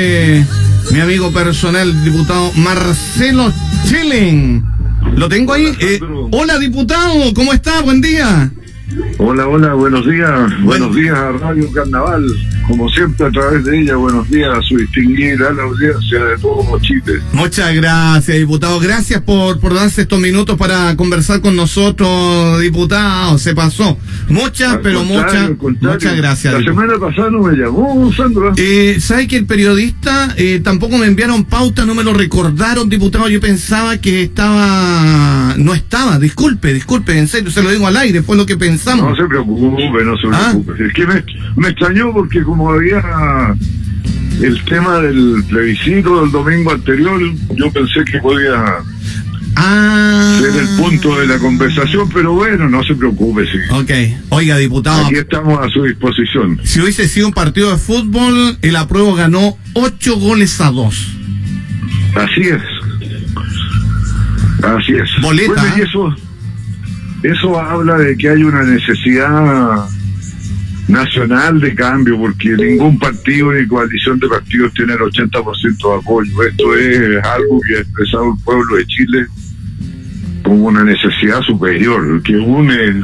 Eh, mi amigo personal, diputado Marcelo Chilling. Lo tengo ahí. Eh, hola, diputado, ¿cómo está? Buen día. Hola, hola, buenos días. Buenos días a Radio Carnaval. Como siempre, a través de ella, buenos días a su distinguida la audiencia de todo Chile. Muchas gracias, diputado. Gracias por, por darse estos minutos para conversar con nosotros, diputado. Se pasó. Muchas, Al pero muchas, muchas gracias. La diputado. semana pasada no me llamó, Sandra. Eh, ¿Sabe que el periodista eh, tampoco me enviaron pauta, no me lo recordaron, diputado? Yo pensaba que estaba. No estaba, disculpe, disculpe, en serio, se lo digo al aire, fue lo que No pensamos. se preocupe, no se Ah. preocupe. Es que me, me extrañó porque como había el tema del plebiscito del domingo anterior, yo pensé que podía Ah. ser el punto de la conversación, pero bueno, no se preocupe, sí. Ok, oiga, diputado. Aquí estamos a su disposición. Si hubiese sido un partido de fútbol, el apruebo ganó ocho goles a dos. Así es. Así es. Boleta, Bueno, y ¿eh? eso, eso habla de que hay una necesidad nacional de cambio, porque ningún partido ni coalición de partidos tiene el 80% de apoyo. Esto es algo que ha expresado el pueblo de Chile como una necesidad superior, que une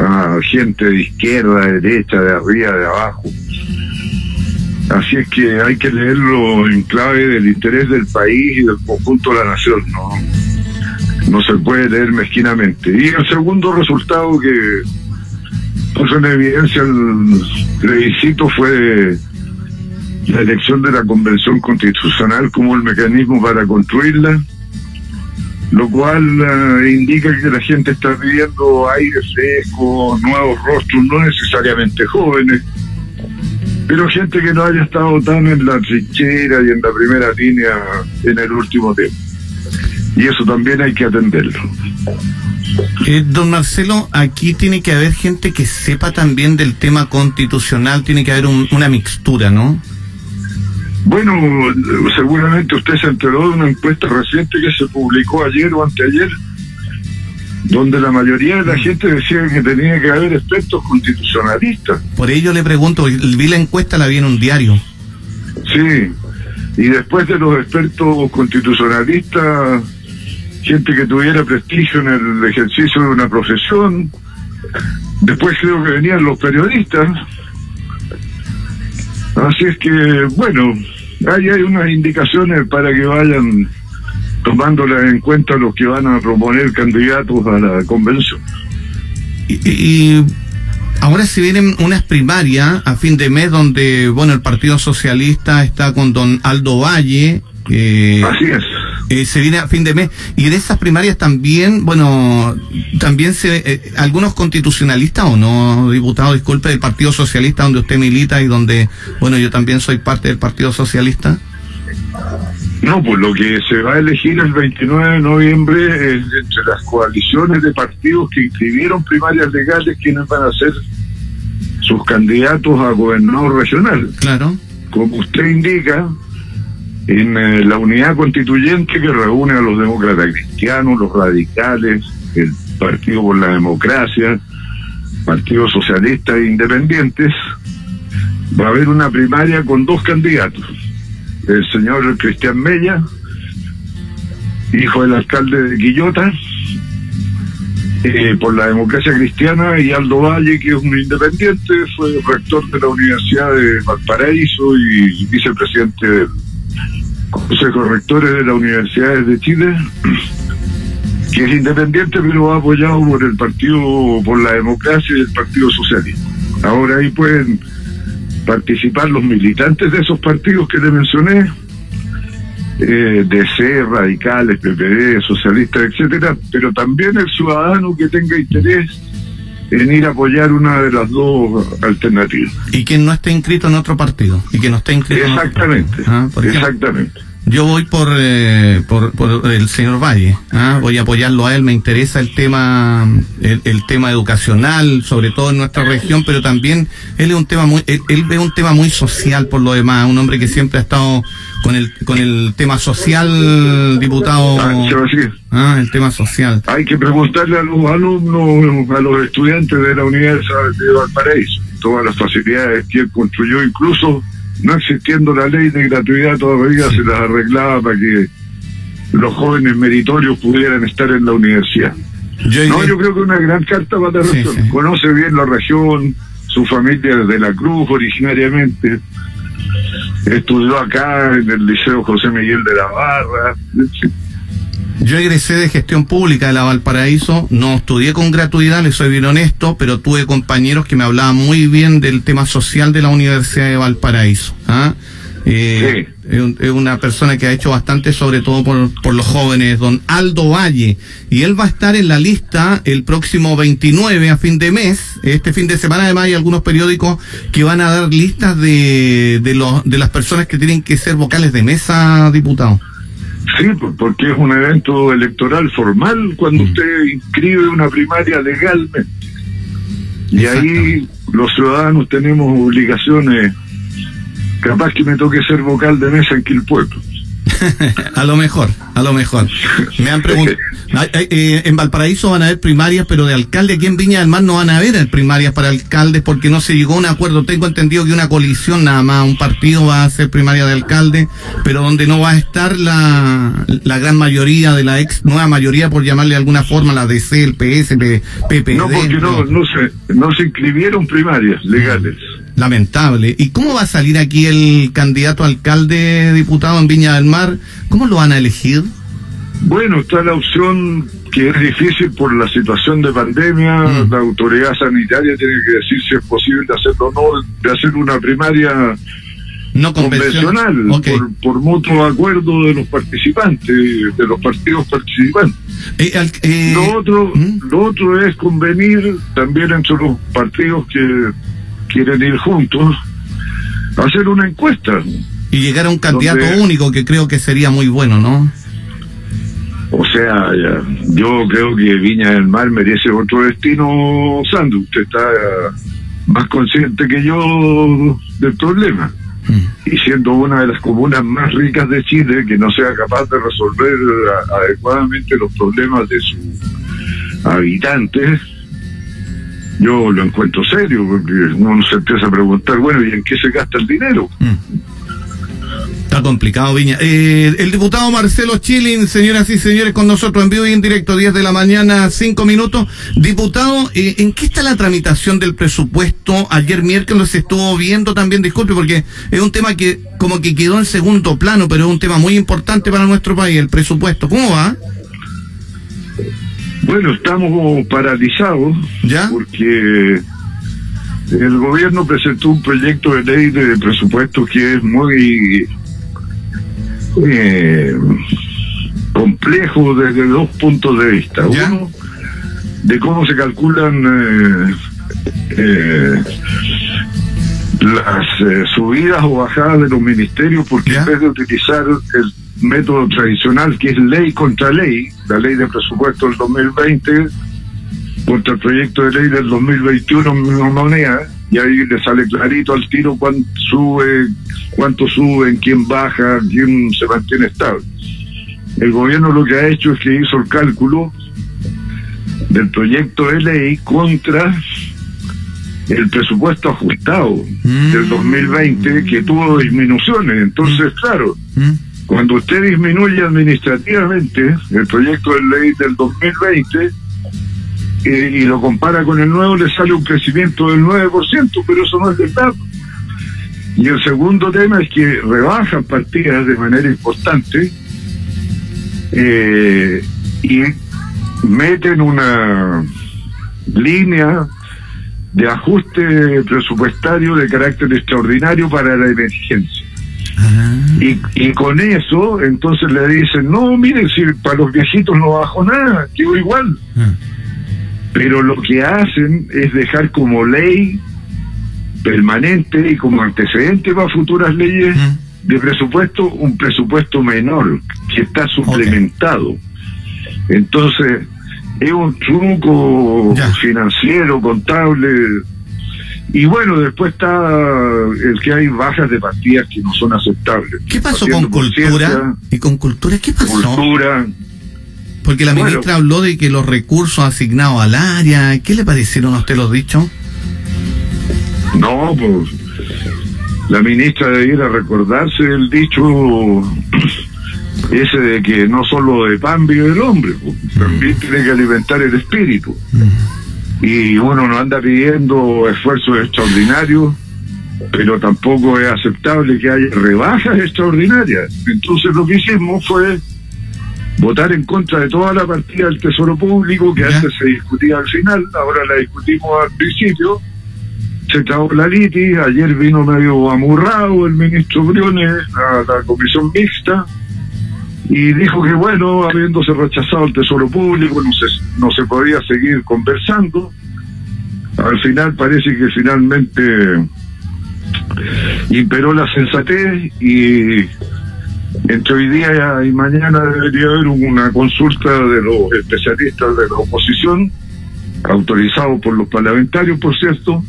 a gente de izquierda, de derecha, de arriba, de abajo. Así es que hay que leerlo en clave del interés del país y del conjunto de la nación, ¿no? No se puede leer mezquinamente. Y el segundo resultado que puso en evidencia el plebiscito fue la elección de la Convención Constitucional como el mecanismo para construirla, lo cual eh, indica que la gente está pidiendo aire fresco, nuevos rostros, no necesariamente jóvenes, pero gente que no haya estado tan en la trinchera y en la primera línea en el último tiempo. Y eso también hay que atenderlo. Eh, don Marcelo, aquí tiene que haber gente que sepa también del tema constitucional, tiene que haber un- una mixtura, ¿no? Bueno, seguramente usted se enteró de una encuesta reciente que se publicó ayer o anteayer, donde la mayoría de la gente decía que tenía que haber expertos constitucionalistas. Por ello le pregunto, vi la encuesta, la vi en un diario. Sí, y después de los expertos constitucionalistas, gente que tuviera prestigio en el ejercicio de una profesión, después creo que venían los periodistas. Así es que, bueno, ahí hay unas indicaciones para que vayan tomándolas en cuenta los que van a proponer candidatos a la convención. Y, y ahora se vienen unas primarias a fin de mes donde, bueno, el Partido Socialista está con don Aldo Valle. eh, Así es. Eh, se viene a fin de mes y en esas primarias también, bueno, también se eh, algunos constitucionalistas o no, diputado, disculpe, del Partido Socialista donde usted milita y donde, bueno, yo también soy parte del Partido Socialista. No, pues lo que se va a elegir el 29 de noviembre es entre las coaliciones de partidos que inscribieron primarias legales quienes van a ser sus candidatos a gobernador regional. Claro. Como usted indica, en eh, la unidad constituyente que reúne a los demócratas cristianos, los radicales, el Partido por la Democracia, Partido Socialista e Independientes, va a haber una primaria con dos candidatos. El señor Cristian Mella, hijo del alcalde de Quillota, eh, por la democracia cristiana, y Aldo Valle, que es un independiente, fue rector de la Universidad de Valparaíso y vicepresidente del Consejo de las Universidades de Chile, que es independiente, pero apoyado por el Partido por la Democracia y el Partido Socialista. Ahora ahí pueden participar los militantes de esos partidos que le mencioné, eh, DC, radicales, PPD, socialistas, etcétera, pero también el ciudadano que tenga interés en ir a apoyar una de las dos alternativas. Y quien no esté inscrito en otro partido. Y que no esté inscrito en otro Exactamente, partido. Ah, exactamente. Yo voy por, eh, por, por el señor Valle, ¿ah? voy a apoyarlo a él, me interesa el tema, el, el tema educacional, sobre todo en nuestra región, pero también él es un tema muy, él, él ve un tema muy social por lo demás, un hombre que siempre ha estado con el, con el tema social, diputado, Ah, ah, el tema social. Hay que preguntarle a los alumnos, a los estudiantes de la Universidad de Valparaíso, todas las facilidades que él construyó, incluso no existiendo la ley de gratuidad todavía se las arreglaba para que los jóvenes meritorios pudieran estar en la universidad. Yo, No, yo creo que una gran carta para la Sí, región. sí. Conoce bien la región, su familia es de la Cruz originariamente. Estudió acá en el Liceo José Miguel de la Barra. Yo egresé de gestión pública de la Valparaíso, no estudié con gratuidad, le soy bien honesto, pero tuve compañeros que me hablaban muy bien del tema social de la Universidad de Valparaíso. ¿ah? Es, un- es una persona que ha hecho bastante, sobre todo por, por los jóvenes, don Aldo Valle, y él va a estar en la lista el próximo 29 a fin de mes, este fin de semana además hay algunos periódicos que van a dar listas de, de, los, de las personas que tienen que ser vocales de mesa, diputado. Sí, por- porque es un evento electoral formal cuando Mm. usted inscribe una primaria legalmente. Y ahí los ciudadanos tenemos obligaciones. Capaz que me toque ser vocal de mesa en Quilpuerto. A lo mejor, a lo mejor. Me han preguntado. en Valparaíso van a haber primarias, pero de alcalde aquí en Viña del Mar no van a haber primarias para alcaldes porque no se llegó a un acuerdo. Tengo entendido que una coalición nada más, un partido va a hacer primaria de alcalde, pero donde no va a estar la, la gran mayoría de la ex nueva mayoría, por llamarle de alguna forma, la DC, el PS, el PPD. No, porque no, no, se, no se inscribieron primarias legales. Lamentable. ¿Y cómo va a salir aquí el candidato alcalde diputado en Viña del Mar? ¿Cómo lo van a elegir? Bueno, está la opción que es difícil por la situación de pandemia. Mm. La autoridad sanitaria tiene que decir si es posible hacerlo o no, de hacer una primaria No convencional. por, por mutuo acuerdo de los participantes, de los partidos participantes. Eh, al- eh, lo otro, ¿Mm? lo otro es convenir también entre los partidos que quieren ir juntos, hacer una encuesta. Y llegar a un candidato donde- único que creo que sería muy bueno, ¿no? O sea, ya, yo creo que Viña del Mar merece otro destino, Sandro. Usted está más consciente que yo del problema. Mm. Y siendo una de las comunas más ricas de Chile, que no sea capaz de resolver a- adecuadamente los problemas de sus habitantes, yo lo encuentro serio, porque uno se empieza a preguntar, bueno, ¿y en qué se gasta el dinero? Mm. Está complicado, Viña. Eh, el diputado Marcelo Chilin, señoras y señores, con nosotros en vivo y en directo, 10 de la mañana, 5 minutos. Diputado, eh, ¿en qué está la tramitación del presupuesto? Ayer miércoles se estuvo viendo también, disculpe, porque es un tema que como que quedó en segundo plano, pero es un tema muy importante para nuestro país, el presupuesto. ¿Cómo va? Bueno, estamos paralizados ¿Ya? porque el gobierno presentó un proyecto de ley de presupuesto que es muy eh, complejo desde dos puntos de vista. ¿Ya? Uno, de cómo se calculan eh, eh, las eh, subidas o bajadas de los ministerios, porque ¿Ya? en vez de utilizar el método tradicional que es ley contra ley, la ley de presupuesto del 2020 contra el proyecto de ley del 2021 misma moneda, y ahí le sale clarito al tiro cuánto sube, cuánto suben, quién baja, quién se mantiene estable. El gobierno lo que ha hecho es que hizo el cálculo del proyecto de ley contra el presupuesto ajustado Mm. del 2020 que tuvo disminuciones. Entonces, claro, ¿Mm? Cuando usted disminuye administrativamente el proyecto de ley del 2020 eh, y lo compara con el nuevo, le sale un crecimiento del 9%, pero eso no es verdad. Y el segundo tema es que rebajan partidas de manera importante eh, y meten una línea de ajuste presupuestario de carácter extraordinario para la emergencia. Y, y con eso, entonces le dicen, no, miren, si para los viejitos no bajó nada, quedó igual. Ah. Pero lo que hacen es dejar como ley permanente y como antecedente para futuras leyes de presupuesto un presupuesto menor que está suplementado. Entonces, es un truco Ya. financiero, contable. Y bueno, después está el que hay bajas de partidas que no son aceptables. ¿Qué pasó con cultura? ¿Y con cultura qué pasó? Cultura. Porque la Bueno. ministra habló de que los recursos asignados al área, ¿qué le parecieron a usted los dichos? No, pues la ministra debiera recordarse el dicho ese de que no solo de pan vive el hombre, también tiene que alimentar el espíritu. Y uno no anda pidiendo esfuerzos extraordinarios, pero tampoco es aceptable que haya rebajas extraordinarias. Entonces lo que hicimos fue votar en contra de toda la partida del Tesoro Público, que antes se discutía al final, ahora la discutimos al principio. Se trabó la litis, ayer vino medio amurrado el ministro Briones a la comisión mixta y dijo que bueno, habiéndose rechazado el Tesoro Público, no se, no se podía seguir conversando. Al final parece que finalmente imperó la sensatez y entre hoy día y mañana debería haber una consulta de los especialistas de la oposición, autorizados por los parlamentarios, por cierto,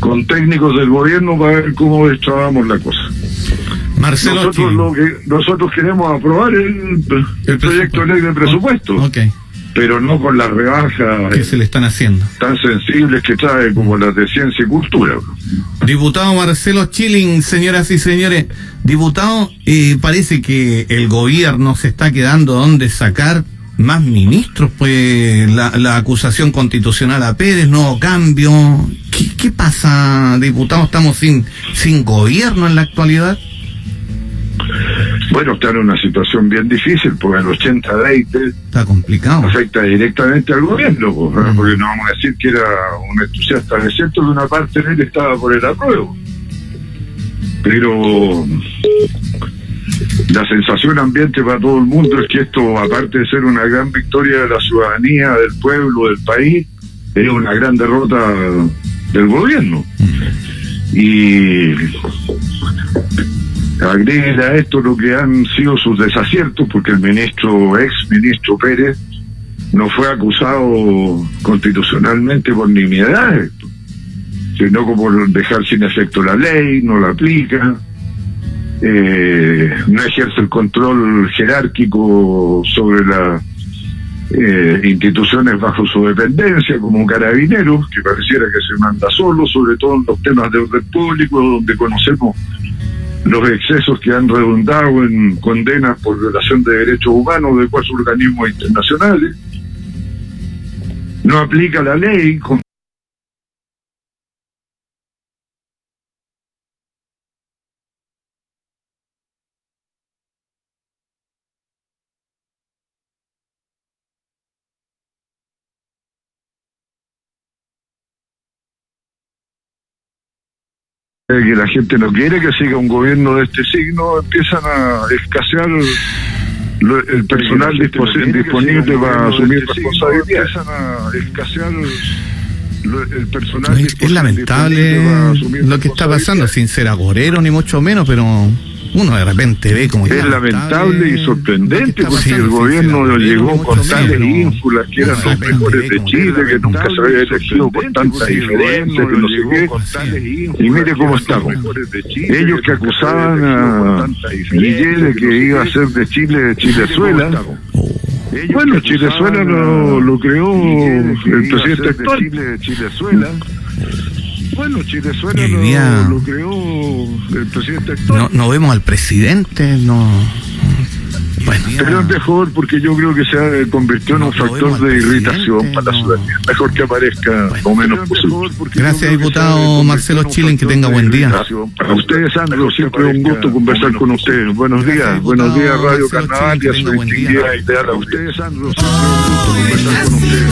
con técnicos del gobierno para ver cómo destrabamos la cosa. Marcelo nosotros, lo que, nosotros queremos aprobar el, el proyecto de ley de presupuesto. Pero no con las rebajas que se le están haciendo tan sensibles que trae como las de ciencia y cultura. Diputado Marcelo Chilling, señoras y señores, diputado, eh, parece que el gobierno se está quedando donde sacar más ministros, pues la, la acusación constitucional a Pérez, nuevo cambio. ¿Qué, ¿Qué pasa, diputado? ¿Estamos sin, sin gobierno en la actualidad? Bueno, está en una situación bien difícil porque el 80-20 está complicado. Afecta directamente al gobierno, pues, porque no vamos a decir que era un entusiasta de cierto que una parte de él estaba por el apruebo. Pero la sensación ambiente para todo el mundo es que esto, aparte de ser una gran victoria de la ciudadanía, del pueblo, del país, es una gran derrota del gobierno. Y agregue a esto lo que han sido sus desaciertos, porque el ministro, ex ministro Pérez, no fue acusado constitucionalmente por nimiedades, sino como dejar sin efecto la ley, no la aplica, eh, no ejerce el control jerárquico sobre las eh, instituciones bajo su dependencia, como carabineros, que pareciera que se manda solo, sobre todo en los temas de orden público, donde conocemos los excesos que han redundado en condenas por violación de derechos humanos de cuatro organismos internacionales. No aplica la ley. Que la gente no quiere que siga un gobierno de este signo, empiezan a escasear el personal disponible para asumir responsabilidad. Empiezan a escasear el personal es, es lamentable lo que está pasando, sin ser agorero ni mucho menos, pero uno de repente ve como... Es lamentable y sorprendente porque el gobierno lo llegó con tales ínfulas que eran los mejores de Chile, que nunca se había elegido con tanta diferencia, que no sé qué. Y mire cómo estamos. Ellos que acusaban a Guille de que iba a ser de Chile, de Chilezuela. Bueno, Chilezuela lo, lo creó el presidente actual. Bueno, Chilezuela lo, lo, creó el presidente actual. No, no vemos al presidente, no. Bueno, pero es mejor porque yo creo que se convirtió en un factor de irritación para la ciudadanía. Mejor que aparezca lo menos posible. Gracias, diputado Marcelo Chilen, que tenga buen día. Para ustedes, Sandro, siempre un gusto conversar con ustedes. Buenos días, buenos días, Radio Carnaval y a su distinguida A ustedes, Sandro, siempre un gusto conversar con ustedes.